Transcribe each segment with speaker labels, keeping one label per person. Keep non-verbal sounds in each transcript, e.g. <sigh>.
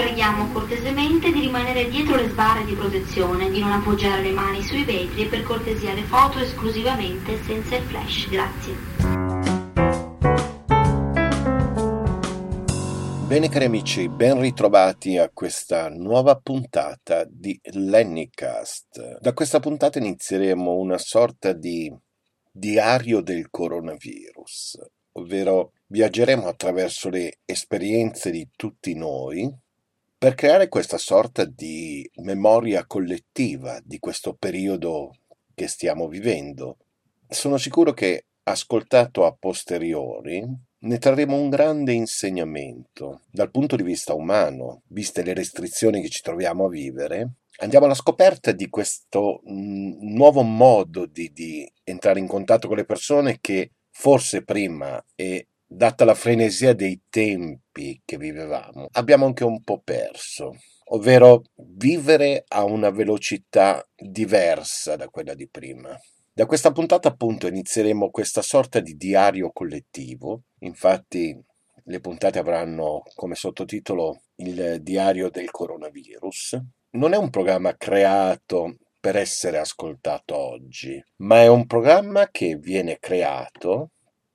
Speaker 1: preghiamo cortesemente di rimanere dietro le sbarre di protezione, di non appoggiare le mani sui vetri e per cortesia le foto esclusivamente senza il flash. Grazie.
Speaker 2: Bene cari amici, ben ritrovati a questa nuova puntata di Lennycast. Da questa puntata inizieremo una sorta di diario del coronavirus, ovvero viaggeremo attraverso le esperienze di tutti noi per creare questa sorta di memoria collettiva di questo periodo che stiamo vivendo. Sono sicuro che ascoltato a posteriori ne trarremo un grande insegnamento dal punto di vista umano, viste le restrizioni che ci troviamo a vivere. Andiamo alla scoperta di questo mm, nuovo modo di, di entrare in contatto con le persone che forse prima e data la frenesia dei tempi che vivevamo, abbiamo anche un po' perso, ovvero vivere a una velocità diversa da quella di prima. Da questa puntata appunto inizieremo questa sorta di diario collettivo, infatti le puntate avranno come sottotitolo il diario del coronavirus. Non è un programma creato per essere ascoltato oggi, ma è un programma che viene creato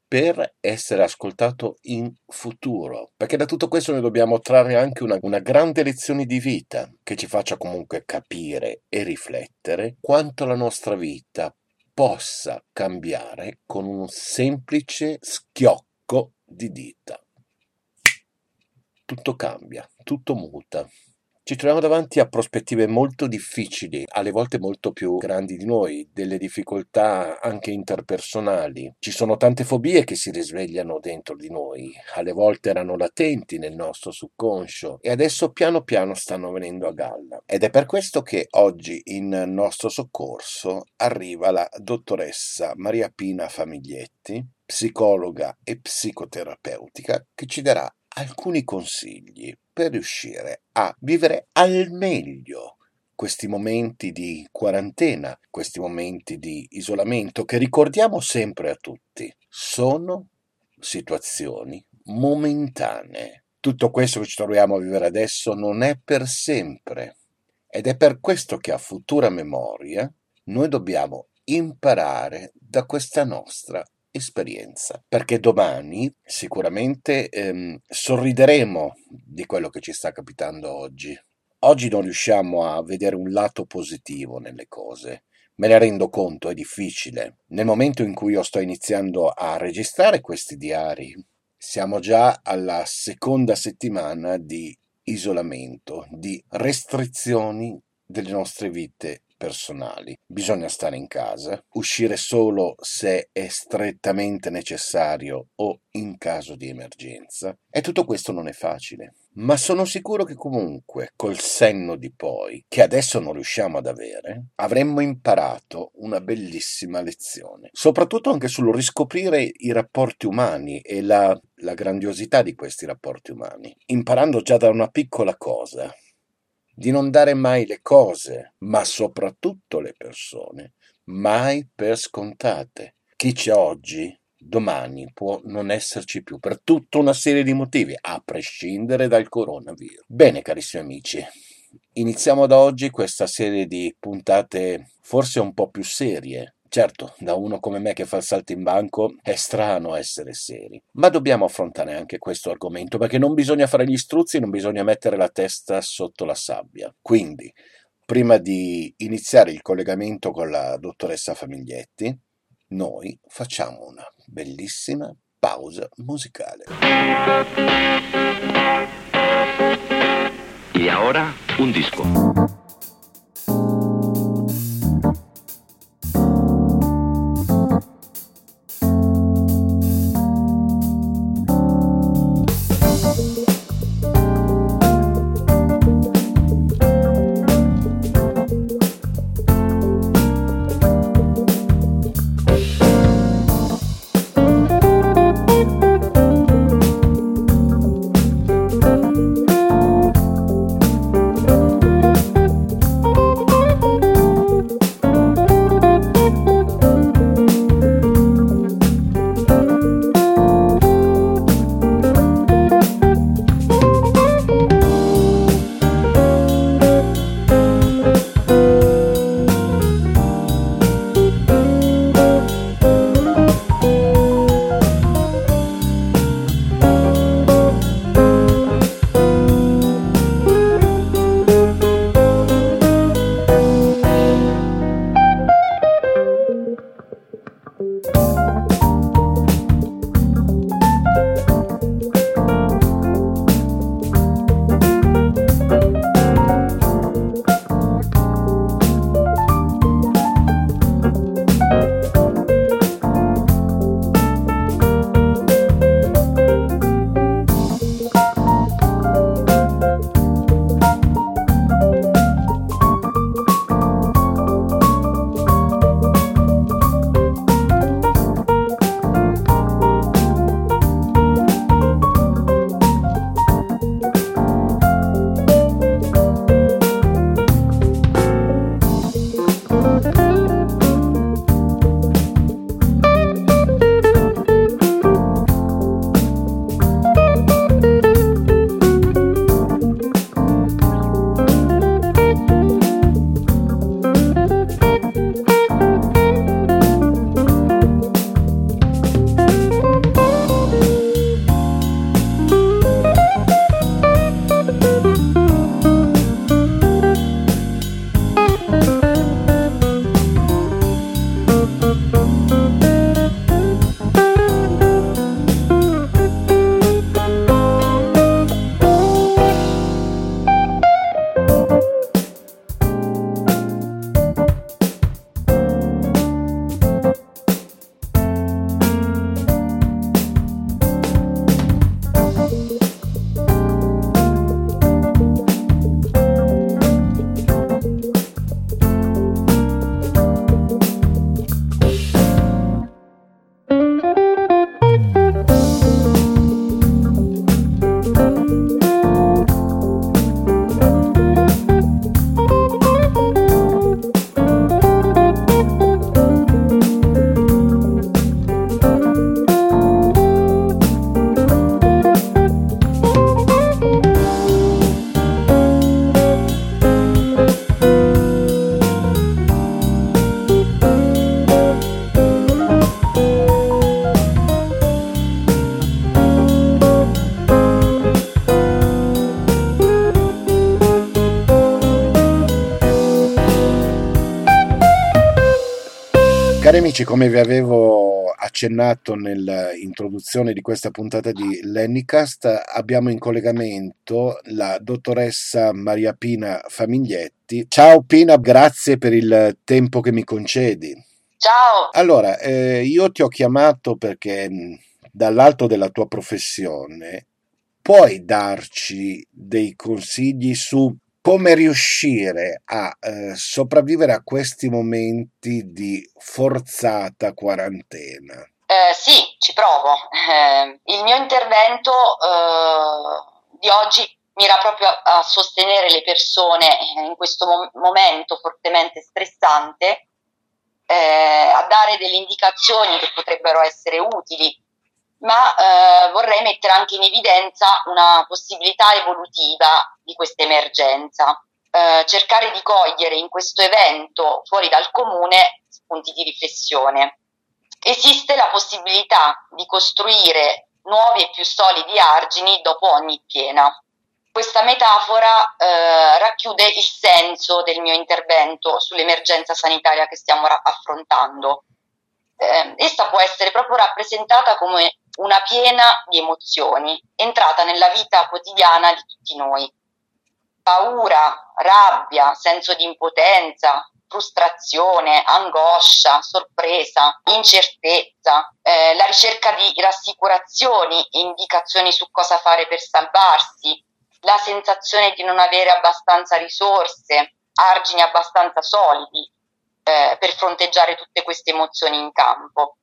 Speaker 2: per essere ascoltato in futuro. Perché da tutto questo noi dobbiamo trarre anche una, una, grande lezione di vita che ci faccia comunque capire e riflettere quanto la nostra vita possa cambiare con un semplice schiocco di dita. Tutto cambia, tutto muta. Ci troviamo davanti a prospettive molto difficili, alle volte molto più grandi di noi, delle difficoltà anche interpersonali. Ci sono tante fobie che si risvegliano dentro di noi, alle volte erano latenti nel nostro subconscio e adesso piano piano stanno venendo a galla. Ed è per questo che oggi in nostro soccorso arriva la dottoressa Maria Pina Famiglietti, psicologa e psicoterapeutica, che ci darà alcuni consigli per riuscire a vivere al meglio questi momenti di quarantena, questi momenti di isolamento che ricordiamo sempre a tutti, sono situazioni momentanee. Tutto questo che ci troviamo a vivere adesso non è per sempre ed è per questo che a futura memoria noi dobbiamo imparare da questa nostra esperienza, perché domani sicuramente ehm, sorrideremo di quello che ci sta capitando oggi. Oggi non riusciamo a vedere un lato positivo nelle cose. Me ne rendo conto, è difficile. Nel momento in cui io sto iniziando a registrare questi diari, siamo già alla seconda settimana di isolamento, di restrizioni delle nostre vite personali. Bisogna stare in casa, uscire solo se è strettamente necessario o in caso di emergenza. E tutto questo non è facile. Ma sono sicuro che comunque, col senno di poi, che adesso non riusciamo ad avere, avremmo imparato una bellissima lezione. Soprattutto anche sul riscoprire i rapporti umani e la, la grandiosità di questi rapporti umani. Imparando già da una piccola cosa, di non dare mai le cose, ma soprattutto le persone, mai per scontate. Chi c'è oggi, domani può non esserci più per tutta una serie di motivi, a prescindere dal coronavirus. Bene, carissimi amici, iniziamo da oggi questa serie di puntate forse un po' più serie, Certo, da uno come me che fa il salto in banco è strano essere seri, ma dobbiamo affrontare anche questo argomento perché non bisogna fare gli struzzi, non bisogna mettere la testa sotto la sabbia. Quindi, prima di iniziare il collegamento con la dottoressa Famiglietti, noi facciamo una bellissima pausa musicale.
Speaker 3: E ora un disco.
Speaker 2: Amici, come vi avevo accennato nell'introduzione di questa puntata di Lennycast, abbiamo in collegamento la dottoressa Maria Pina Famiglietti. Ciao Pina, grazie per il tempo che mi concedi.
Speaker 4: Ciao.
Speaker 2: Allora, eh, io ti ho chiamato perché dall'alto della tua professione puoi darci dei consigli su come riuscire a eh, sopravvivere a questi momenti di forzata quarantena?
Speaker 4: Eh, sì, ci provo. Eh, il mio intervento eh, di oggi mira proprio a, a, sostenere le persone in questo mo- momento fortemente stressante, eh, a dare delle indicazioni che potrebbero essere utili ma eh, vorrei mettere anche in evidenza una possibilità evolutiva di questa emergenza. Eh, cercare di cogliere in questo evento fuori dal comune spunti di riflessione. Esiste la possibilità di costruire nuovi e più solidi argini dopo ogni piena. Questa metafora eh, racchiude il senso del mio intervento sull'emergenza sanitaria che stiamo ra- affrontando. Eh, essa può essere proprio rappresentata come una piena di emozioni, entrata nella vita quotidiana di tutti noi. Paura, rabbia, senso di impotenza, frustrazione, angoscia, sorpresa, incertezza, eh, la ricerca di rassicurazioni, indicazioni su cosa fare per salvarsi, la sensazione di non avere abbastanza risorse, argini abbastanza solidi eh, per fronteggiare tutte queste emozioni in campo.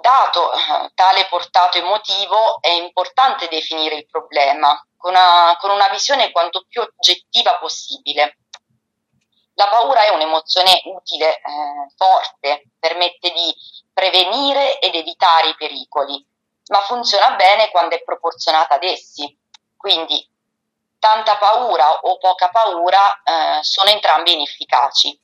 Speaker 4: Dato eh, tale portato emotivo, è importante definire il problema con una, con una visione quanto più oggettiva possibile. La paura è un'emozione utile, eh, forte, permette di prevenire ed evitare i pericoli, ma funziona bene quando è proporzionata ad essi. Quindi tanta paura o poca paura eh, sono entrambi inefficaci.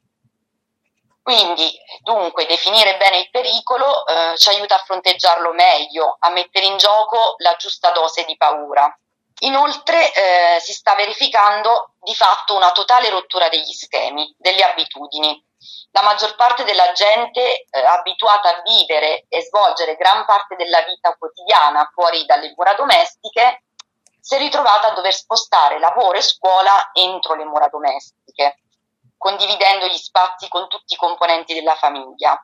Speaker 4: Quindi, dunque, definire bene il pericolo eh, ci aiuta a fronteggiarlo meglio, a mettere in gioco la giusta dose di paura. Inoltre eh, si sta verificando di fatto una totale rottura degli schemi, delle abitudini. La maggior parte della gente eh, abituata a vivere e svolgere gran parte della vita quotidiana fuori dalle mura domestiche si è ritrovata a dover spostare lavoro e scuola entro le mura domestiche condividendo gli spazi con tutti i componenti della famiglia.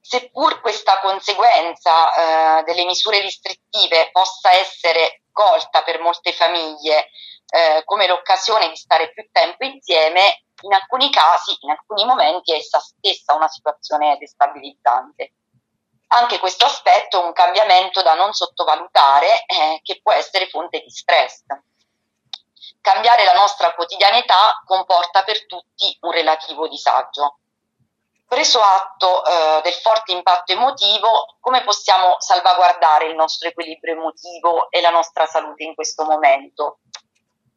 Speaker 4: Seppur questa conseguenza eh, delle misure restrittive possa essere colta per molte famiglie eh, come l'occasione di stare più tempo insieme, in alcuni casi, in alcuni momenti è essa stessa una situazione destabilizzante. Anche questo aspetto è un cambiamento da non sottovalutare eh, che può essere fonte di stress cambiare la nostra quotidianità comporta per tutti un relativo disagio. Preso atto eh, del forte impatto emotivo, come possiamo salvaguardare il nostro equilibrio emotivo e la nostra salute in questo momento?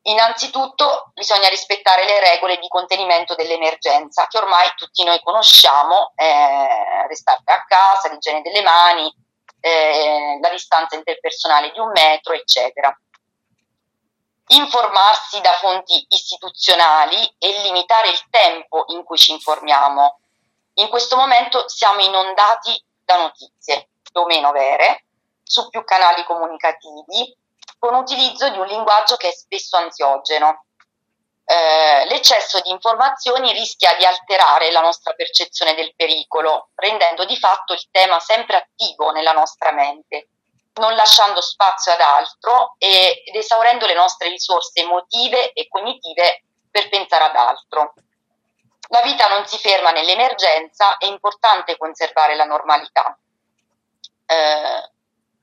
Speaker 4: Innanzitutto bisogna rispettare le regole di contenimento dell'emergenza che ormai tutti noi conosciamo, eh, restare a casa, l'igiene delle mani, eh, la distanza interpersonale di un metro, eccetera informarsi da fonti istituzionali e limitare il tempo in cui ci informiamo. In questo momento siamo inondati da notizie, più o meno vere, su più canali comunicativi, con utilizzo di un linguaggio che è spesso ansiogeno. Eh, l'eccesso di informazioni rischia di alterare la nostra percezione del pericolo, rendendo di fatto il tema sempre attivo nella nostra mente non lasciando spazio ad altro ed esaurendo le nostre risorse emotive e cognitive per pensare ad altro. La vita non si ferma nell'emergenza, è importante conservare la normalità. Eh,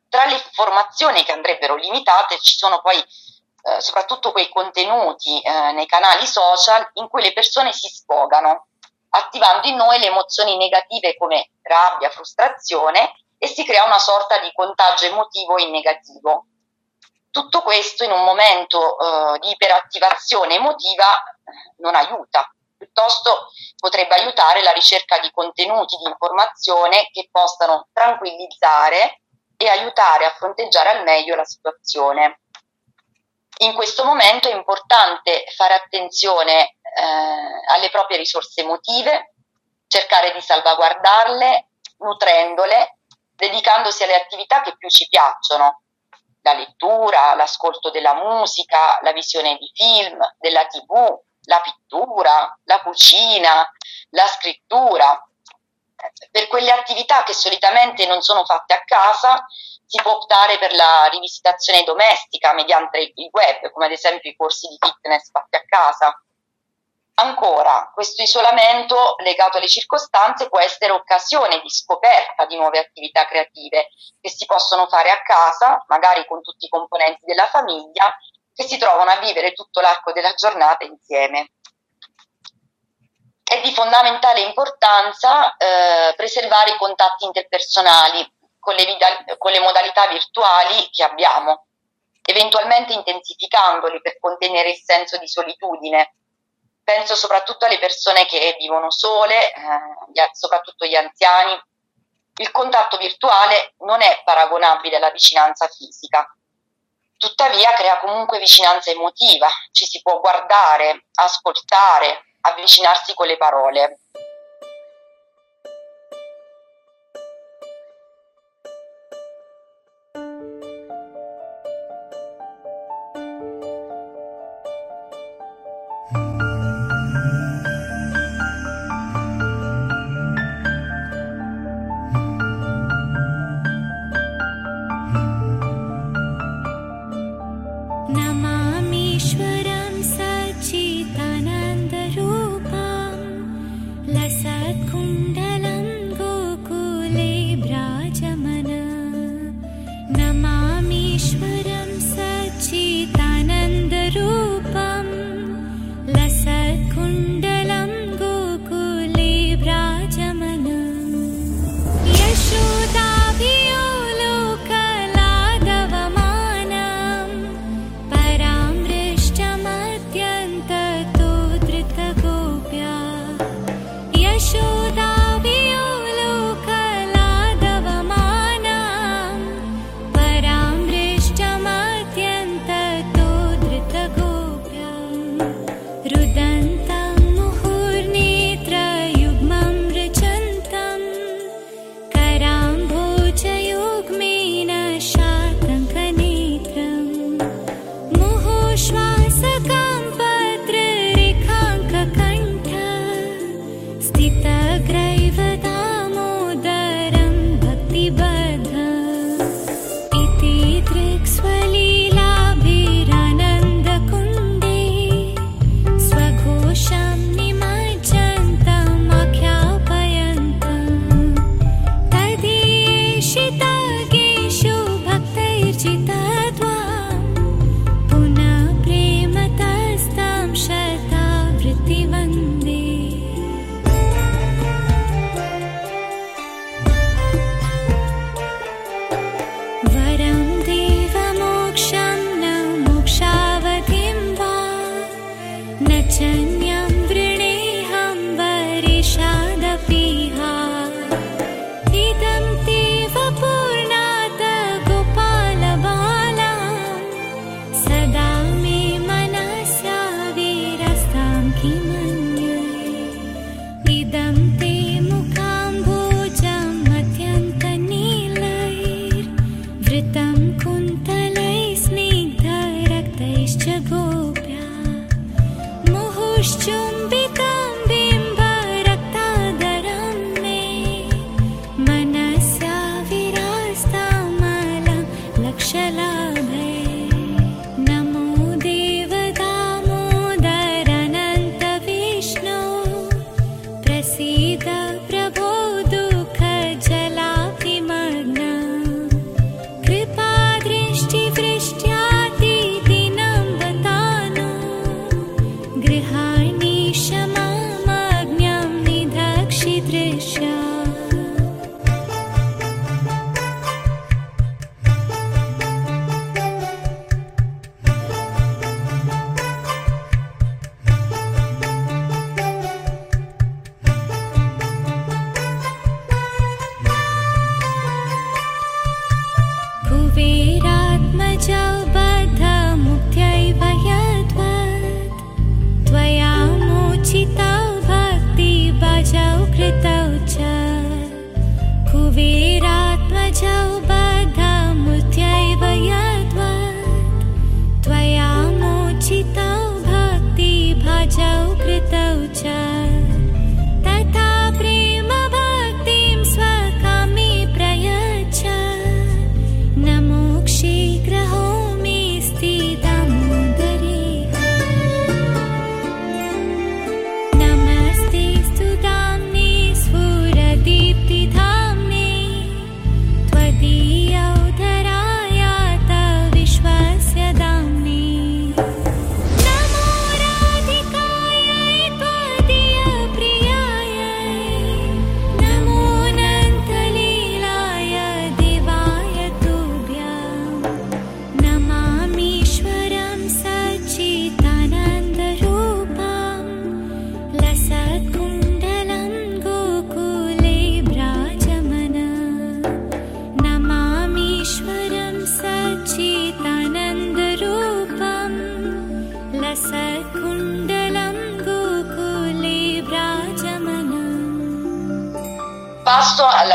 Speaker 4: tra le informazioni che andrebbero limitate ci sono poi eh, soprattutto quei contenuti eh, nei canali social in cui le persone si sfogano, attivando in noi le emozioni negative come rabbia, frustrazione e si crea una sorta di contagio emotivo in negativo. Tutto questo in un momento eh, di iperattivazione emotiva non aiuta, piuttosto potrebbe aiutare la ricerca di contenuti di informazione che possano tranquillizzare e aiutare a fronteggiare al meglio la situazione. In questo momento è importante fare attenzione eh, alle proprie risorse emotive,
Speaker 5: cercare di salvaguardarle, nutrendole, dedicandosi alle attività che più ci piacciono, la lettura, l'ascolto della musica, la visione di film, della tv, la pittura, la cucina, la scrittura. Per quelle attività che solitamente non sono fatte a casa, si può optare per la rivisitazione domestica mediante il web, come ad esempio i corsi di fitness fatti a casa. Ancora, questo isolamento legato alle circostanze può essere occasione di scoperta di nuove attività creative che si possono fare a casa, magari con tutti i componenti della famiglia, che si trovano a vivere tutto l'arco della giornata insieme. È di fondamentale importanza eh, preservare i contatti interpersonali con le, con le modalità virtuali che abbiamo, eventualmente intensificandoli per contenere il senso di solitudine penso soprattutto alle persone che vivono sole, eh, soprattutto gli anziani. Il contatto virtuale non è paragonabile alla vicinanza fisica, tuttavia crea comunque vicinanza emotiva, ci si può guardare, ascoltare, avvicinarsi con le parole.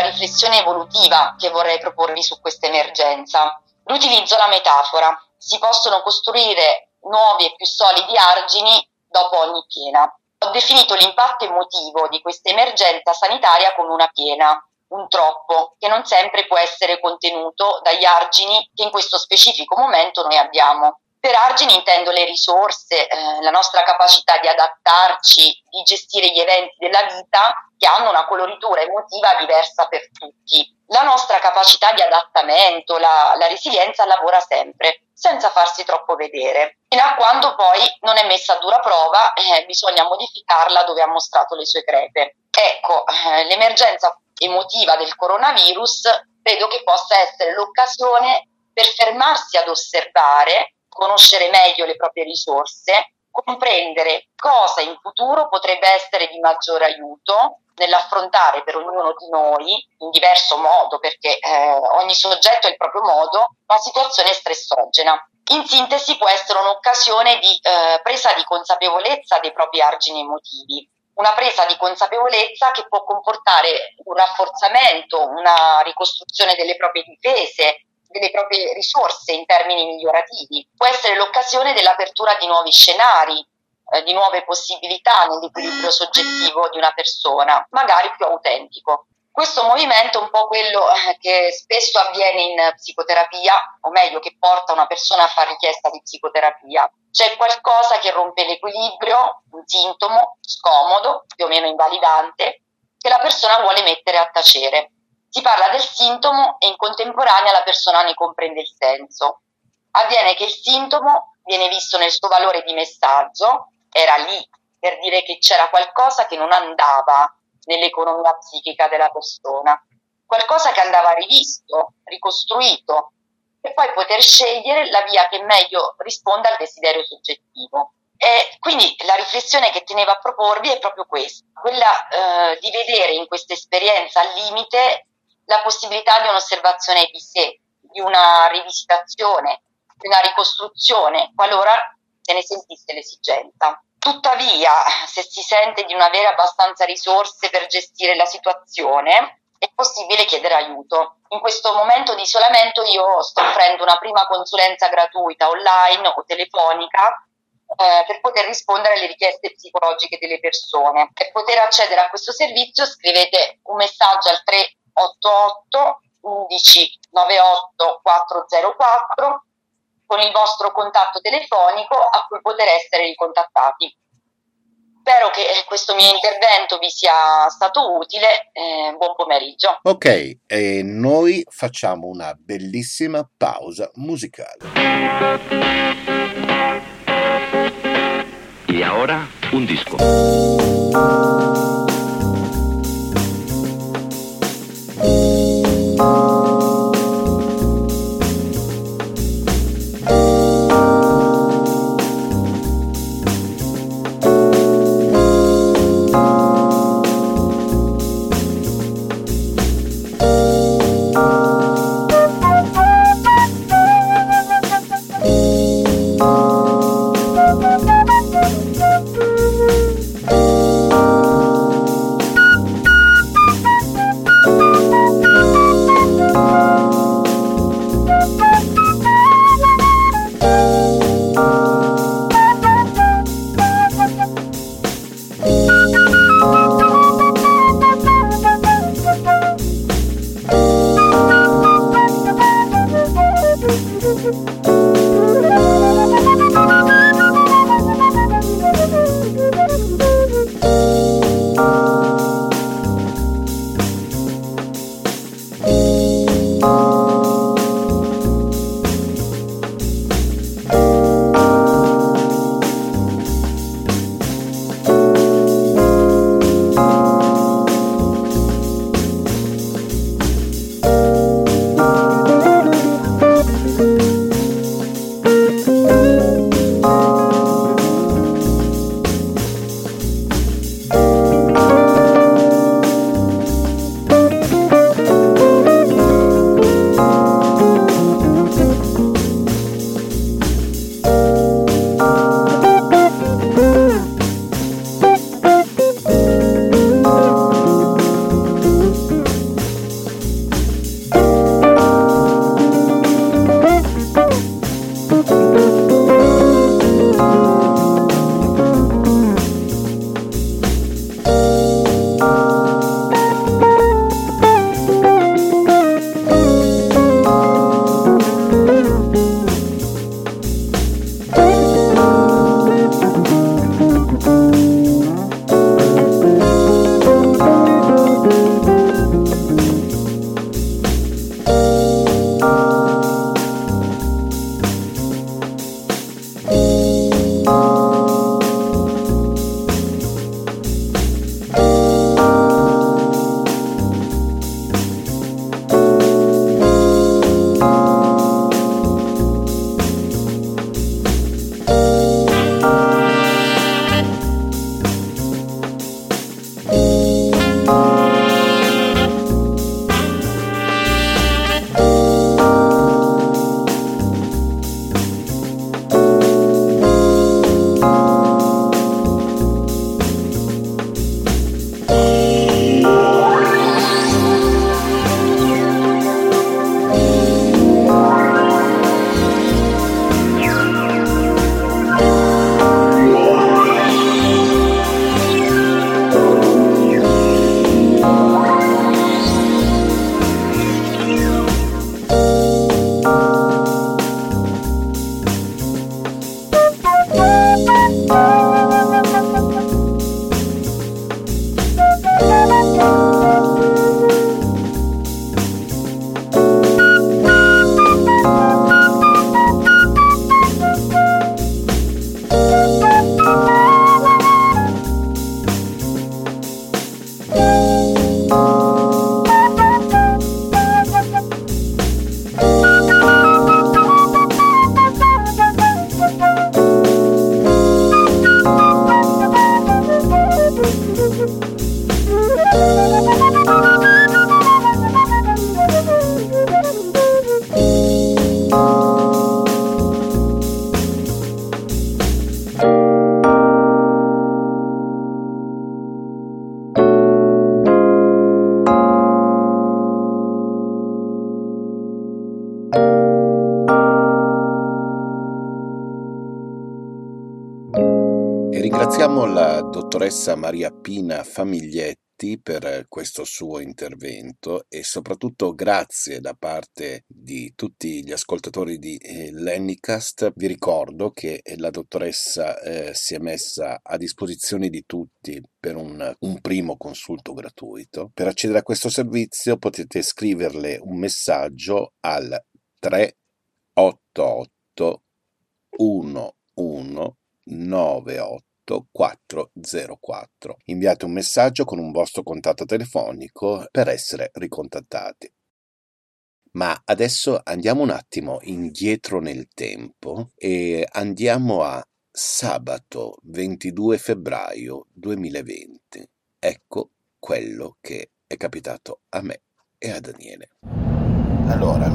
Speaker 4: Riflessione evolutiva che vorrei proporvi su questa emergenza. Riutilizzo la metafora. Si possono costruire nuovi e più solidi argini dopo ogni piena. Ho definito l'impatto emotivo di questa emergenza sanitaria come una piena, un troppo, che non sempre può essere contenuto dagli argini che in questo specifico momento noi abbiamo. Per argini intendo le risorse, eh, la nostra capacità di adattarci, di gestire gli eventi della vita che hanno una coloritura emotiva diversa per tutti. La nostra capacità di adattamento, la, la resilienza lavora sempre, senza farsi troppo vedere, fino a quando poi non è messa a dura prova eh, bisogna modificarla dove ha mostrato le sue crepe. Ecco, eh, l'emergenza emotiva del coronavirus credo che possa essere l'occasione per fermarsi ad osservare conoscere meglio le proprie risorse, comprendere cosa in futuro potrebbe essere di maggiore aiuto nell'affrontare per ognuno di noi, in diverso modo, perché eh, ogni soggetto ha il proprio modo, una situazione stressogena. In sintesi può essere un'occasione di eh, presa di consapevolezza dei propri argini emotivi, una presa di consapevolezza che può comportare un rafforzamento, una ricostruzione delle proprie difese, delle proprie risorse in termini migliorativi. Può essere l'occasione dell'apertura di nuovi scenari, eh, di nuove possibilità nell'equilibrio soggettivo di una persona, magari più autentico. Questo movimento è un po' quello eh, che spesso avviene in psicoterapia, o meglio che porta una persona a fare richiesta di psicoterapia. C'è qualcosa che rompe l'equilibrio, un sintomo scomodo, più o meno invalidante, che la persona vuole mettere a tacere. Si parla del sintomo e in contemporanea la persona ne comprende il senso. Avviene che il sintomo viene visto nel suo valore di messaggio, era lì per dire che c'era qualcosa che non andava nell'economia psichica della persona, qualcosa che andava rivisto, ricostruito e poi poter scegliere la via che meglio risponda al desiderio soggettivo. E quindi la riflessione che tenevo a proporvi è proprio questa, quella eh, di vedere in questa esperienza al limite la possibilità di un'osservazione di sé, di una rivisitazione, di una ricostruzione, qualora se ne sentisse l'esigenza. Tuttavia, se si sente di non avere abbastanza risorse per gestire la situazione, è possibile chiedere aiuto. In questo momento di isolamento io sto offrendo una prima consulenza gratuita online o telefonica eh, per poter rispondere alle richieste psicologiche delle persone. Per poter accedere a questo servizio scrivete un messaggio al 3 88 11 98 404 con il vostro contatto telefonico a cui poter essere ricontattati. Spero che questo mio intervento vi sia stato utile. Eh, buon pomeriggio.
Speaker 2: Ok, e noi facciamo una bellissima pausa musicale.
Speaker 3: E ora un disco.
Speaker 2: Dottoressa Maria Pina Famiglietti per questo suo intervento e soprattutto grazie da parte di tutti gli ascoltatori di eh, Lennycast. Vi ricordo che la dottoressa eh, si è messa a disposizione di tutti per un, un, primo consulto gratuito. Per accedere a questo servizio potete scriverle un messaggio al 388 1198 404. Inviate un messaggio con un vostro contatto telefonico per essere ricontattati. Ma adesso andiamo un attimo indietro nel tempo e andiamo a sabato 22 febbraio 2020. Ecco quello che è capitato a me e a Daniele. Allora,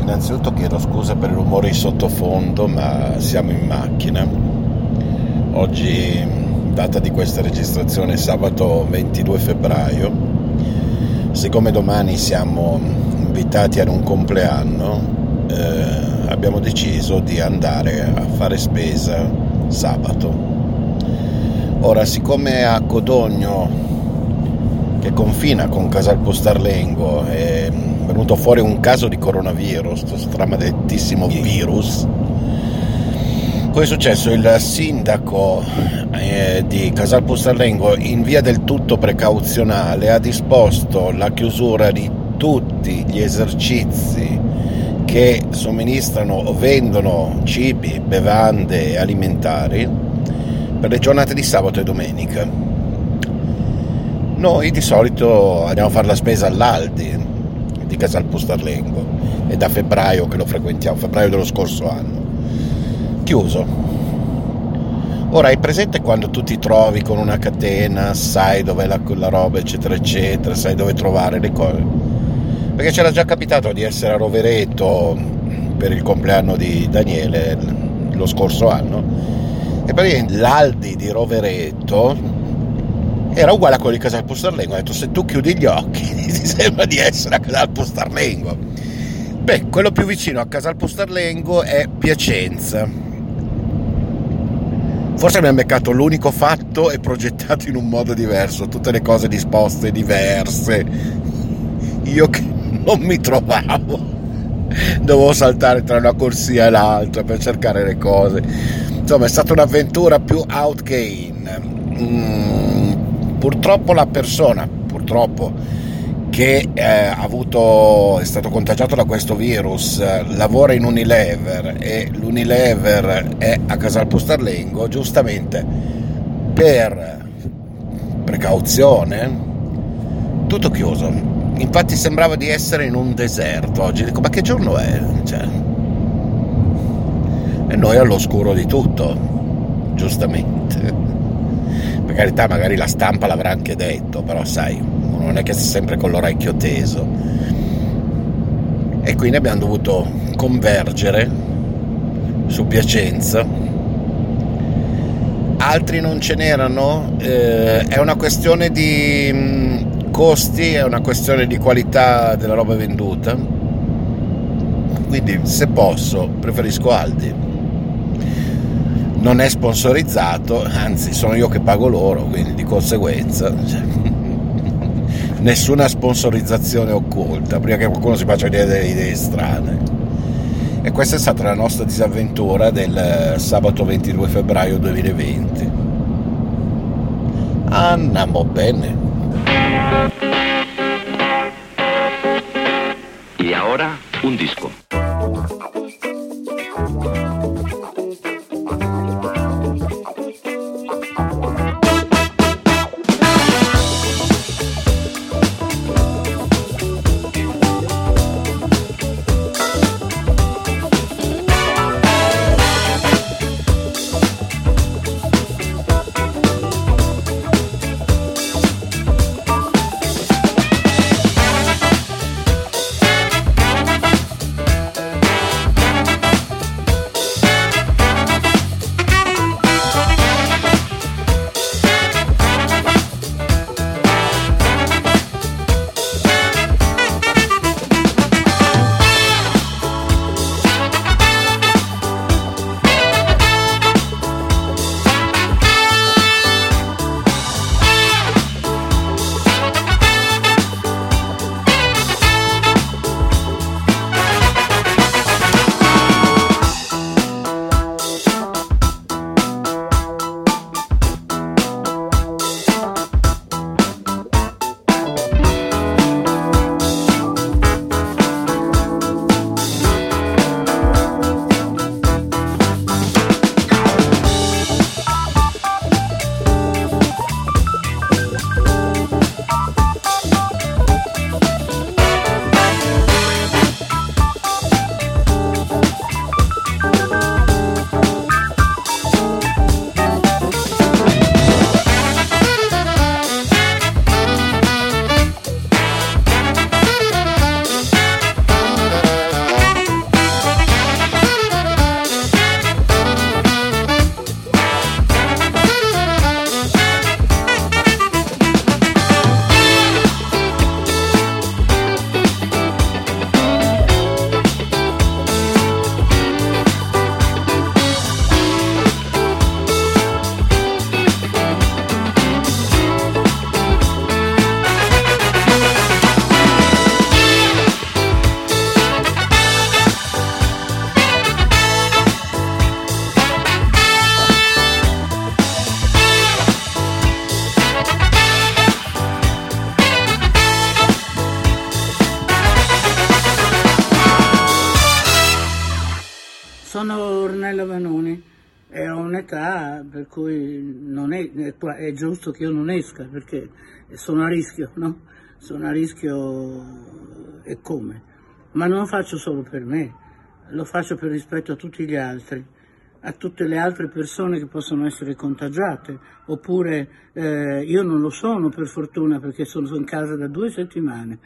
Speaker 2: innanzitutto chiedo scusa per i rumori in sottofondo, ma siamo in macchina Oggi, data di questa registrazione, sabato 22 febbraio. Siccome domani siamo invitati ad un compleanno, eh, abbiamo deciso di andare a fare spesa sabato. Ora, siccome a Codogno, che confina con Casalpo Starlengo, è venuto fuori un caso di coronavirus, questo stramadettissimo virus, Cosa è successo? Il sindaco eh, di Casal Postallengo, in via del tutto precauzionale, ha disposto la chiusura di tutti gli esercizi che somministrano o vendono cibi, bevande alimentari per le giornate di sabato e domenica. Noi di solito andiamo a fare la spesa all'Aldi di Casal Postarlengo, è da febbraio che lo frequentiamo, febbraio dello scorso anno chiuso. Ora hai presente quando tu ti trovi con una catena, sai dov'è la, la roba, eccetera, eccetera, sai dove trovare le cose? Perché c'era già capitato di essere a Rovereto per il compleanno di Daniele lo scorso anno e praticamente l'Aldi di Rovereto era uguale a quello di Casal Postarlengo. Ho detto se tu chiudi gli occhi <laughs> ti sembra di essere a Casal Postarlengo. Beh, quello più vicino a Casal Postarlengo è Piacenza Forse abbiamo beccato l'unico fatto e progettato in un modo diverso, tutte le cose disposte diverse. Io che non mi trovavo, dovevo saltare tra una corsia e l'altra per cercare le cose. Insomma, è stata un'avventura più out che in. Mm, purtroppo la persona, purtroppo che eh, avuto, è stato contagiato da questo virus eh, lavora in Unilever e l'Unilever è a Casal Postarlengo, giustamente per precauzione, tutto chiuso. Infatti sembrava di essere in un deserto oggi. Dico, ma che giorno è? Cioè, e noi all'oscuro di tutto, giustamente. Per carità, magari la stampa l'avrà anche detto, però sai, non è che sta sempre con l'orecchio teso. E quindi abbiamo dovuto convergere su Piacenza. Altri non ce n'erano, eh, è una questione di mm, costi, è una questione di qualità della roba venduta. Quindi se posso preferisco Aldi. Non è sponsorizzato, anzi sono io che pago loro, quindi di conseguenza... Nessuna sponsorizzazione occulta, prima che qualcuno si faccia idea delle idee strane. E questa è stata la nostra disavventura del eh, sabato 22 febbraio 2020. Andiamo bene.
Speaker 3: E ora un disco.
Speaker 6: È, è, giusto che io non esca perché sono a rischio, no? Sono a rischio e come? Ma non lo faccio solo per me, lo faccio per rispetto a tutti gli altri, a tutte le altre persone che possono essere contagiate, oppure eh, io non lo sono per fortuna perché sono in casa da due settimane,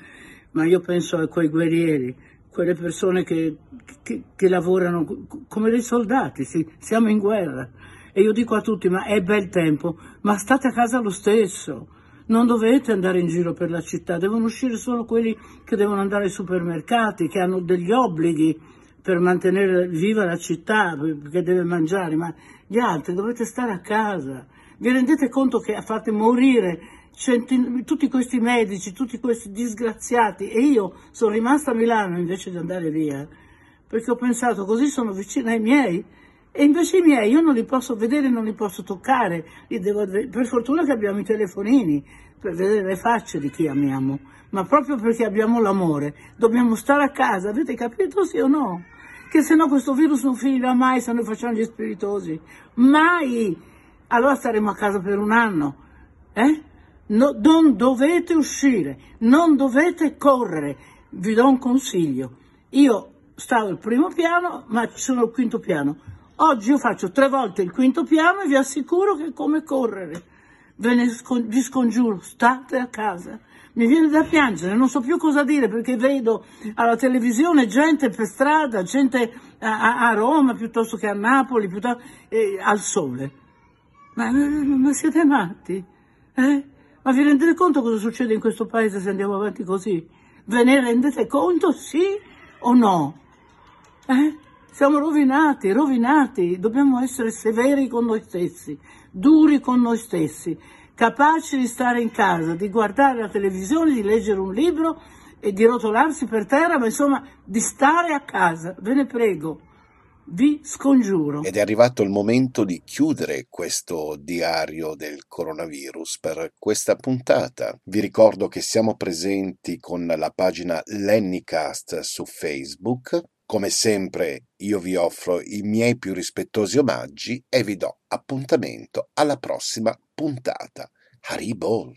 Speaker 6: ma io penso a quei guerrieri quelle persone che, che, che lavorano come dei soldati, sì, siamo in guerra. E io dico a tutti, ma è bel tempo, ma state a casa lo stesso. Non dovete andare in giro per la città, devono uscire solo quelli che devono andare ai supermercati, che hanno degli obblighi per mantenere viva la città, perché deve mangiare, ma gli altri dovete stare a casa. Vi rendete conto che fate morire centin- tutti questi medici, tutti questi disgraziati e io sono rimasta a Milano invece di andare via perché ho pensato così sono vicina ai miei e invece i miei io non li posso vedere, non li posso toccare, li devo, per fortuna che abbiamo i telefonini per vedere le facce di chi amiamo, ma proprio perché abbiamo l'amore dobbiamo stare a casa, avete capito sì o no? Che se no questo virus non finirà mai se noi facciamo gli spiritosi, mai! Allora staremo a casa per un anno, eh? No, non dovete uscire, non dovete correre. Vi do un consiglio. Io stavo al primo piano, ma sono al quinto piano. Oggi io faccio tre volte il quinto piano e vi assicuro che è come correre. Ve ne scon- vi scongiuro, state a casa. Mi viene da piangere, non so più cosa dire perché vedo alla televisione gente per strada, gente a, a Roma piuttosto che a Napoli, piuttosto, eh, al sole. Ma, ma siete matti? Eh? Ma vi rendete conto cosa succede in questo paese se andiamo avanti così? Ve ne rendete conto, sì o no? Eh? Siamo rovinati, rovinati, dobbiamo essere severi con noi stessi, duri con noi stessi, capaci di stare in casa, di guardare la televisione, di leggere un libro e di rotolarsi per terra, ma insomma di stare a casa, ve ne prego vi scongiuro.
Speaker 2: Ed è arrivato il momento di chiudere questo diario del coronavirus per questa puntata. Vi ricordo che siamo presenti con la pagina Lennycast su Facebook. Come sempre io vi offro i miei più rispettosi omaggi e vi do appuntamento alla prossima puntata. Haribol!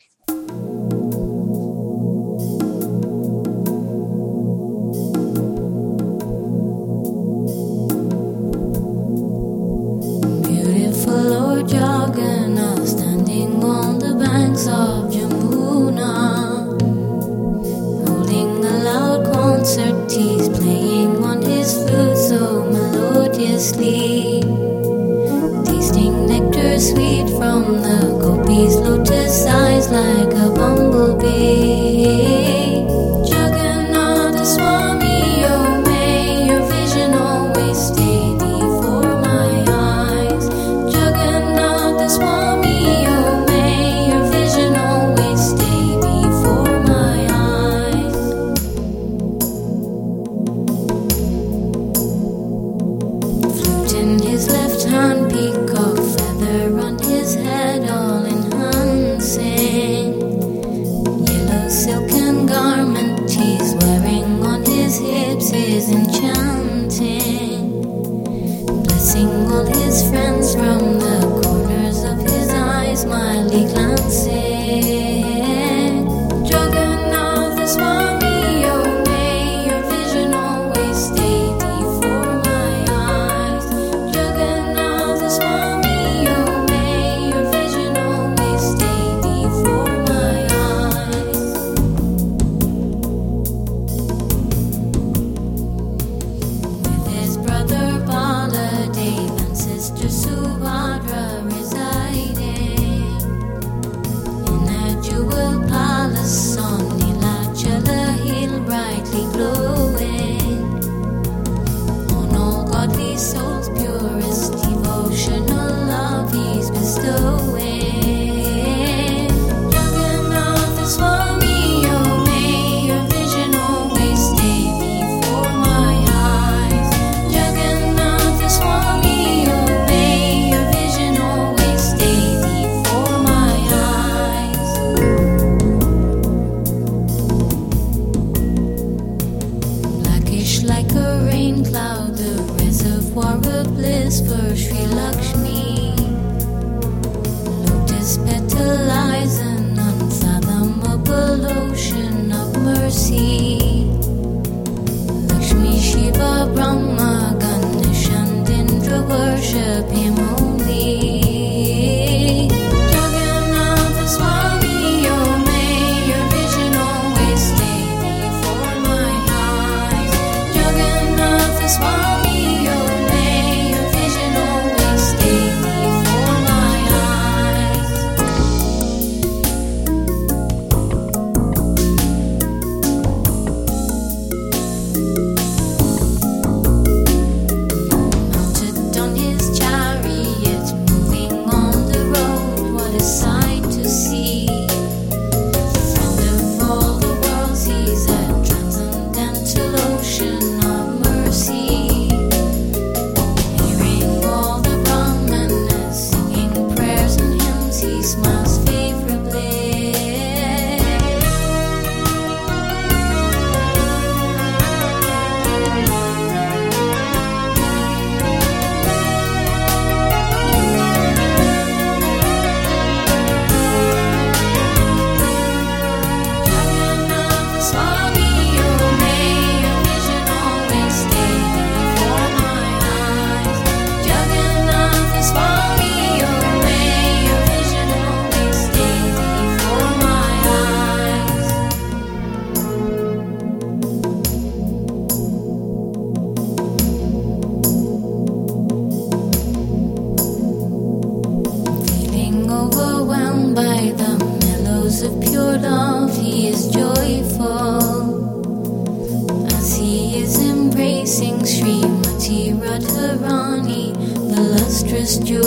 Speaker 5: just you,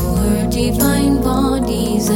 Speaker 5: or divine bodies.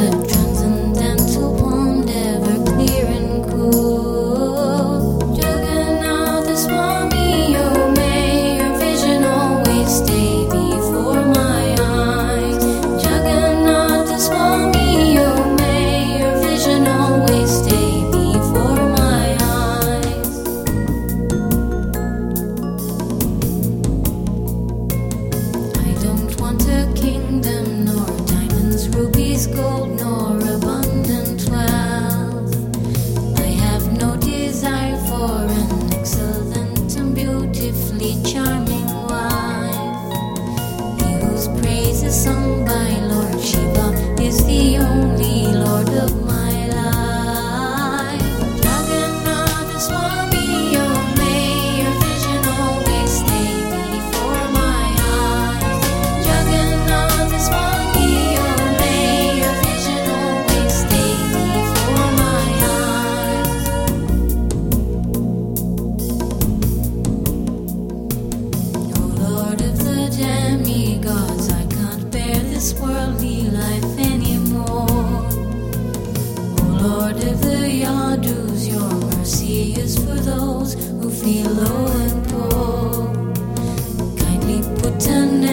Speaker 5: Lord of the Yadus, your mercy is for those who feel low and poor. Kindly put an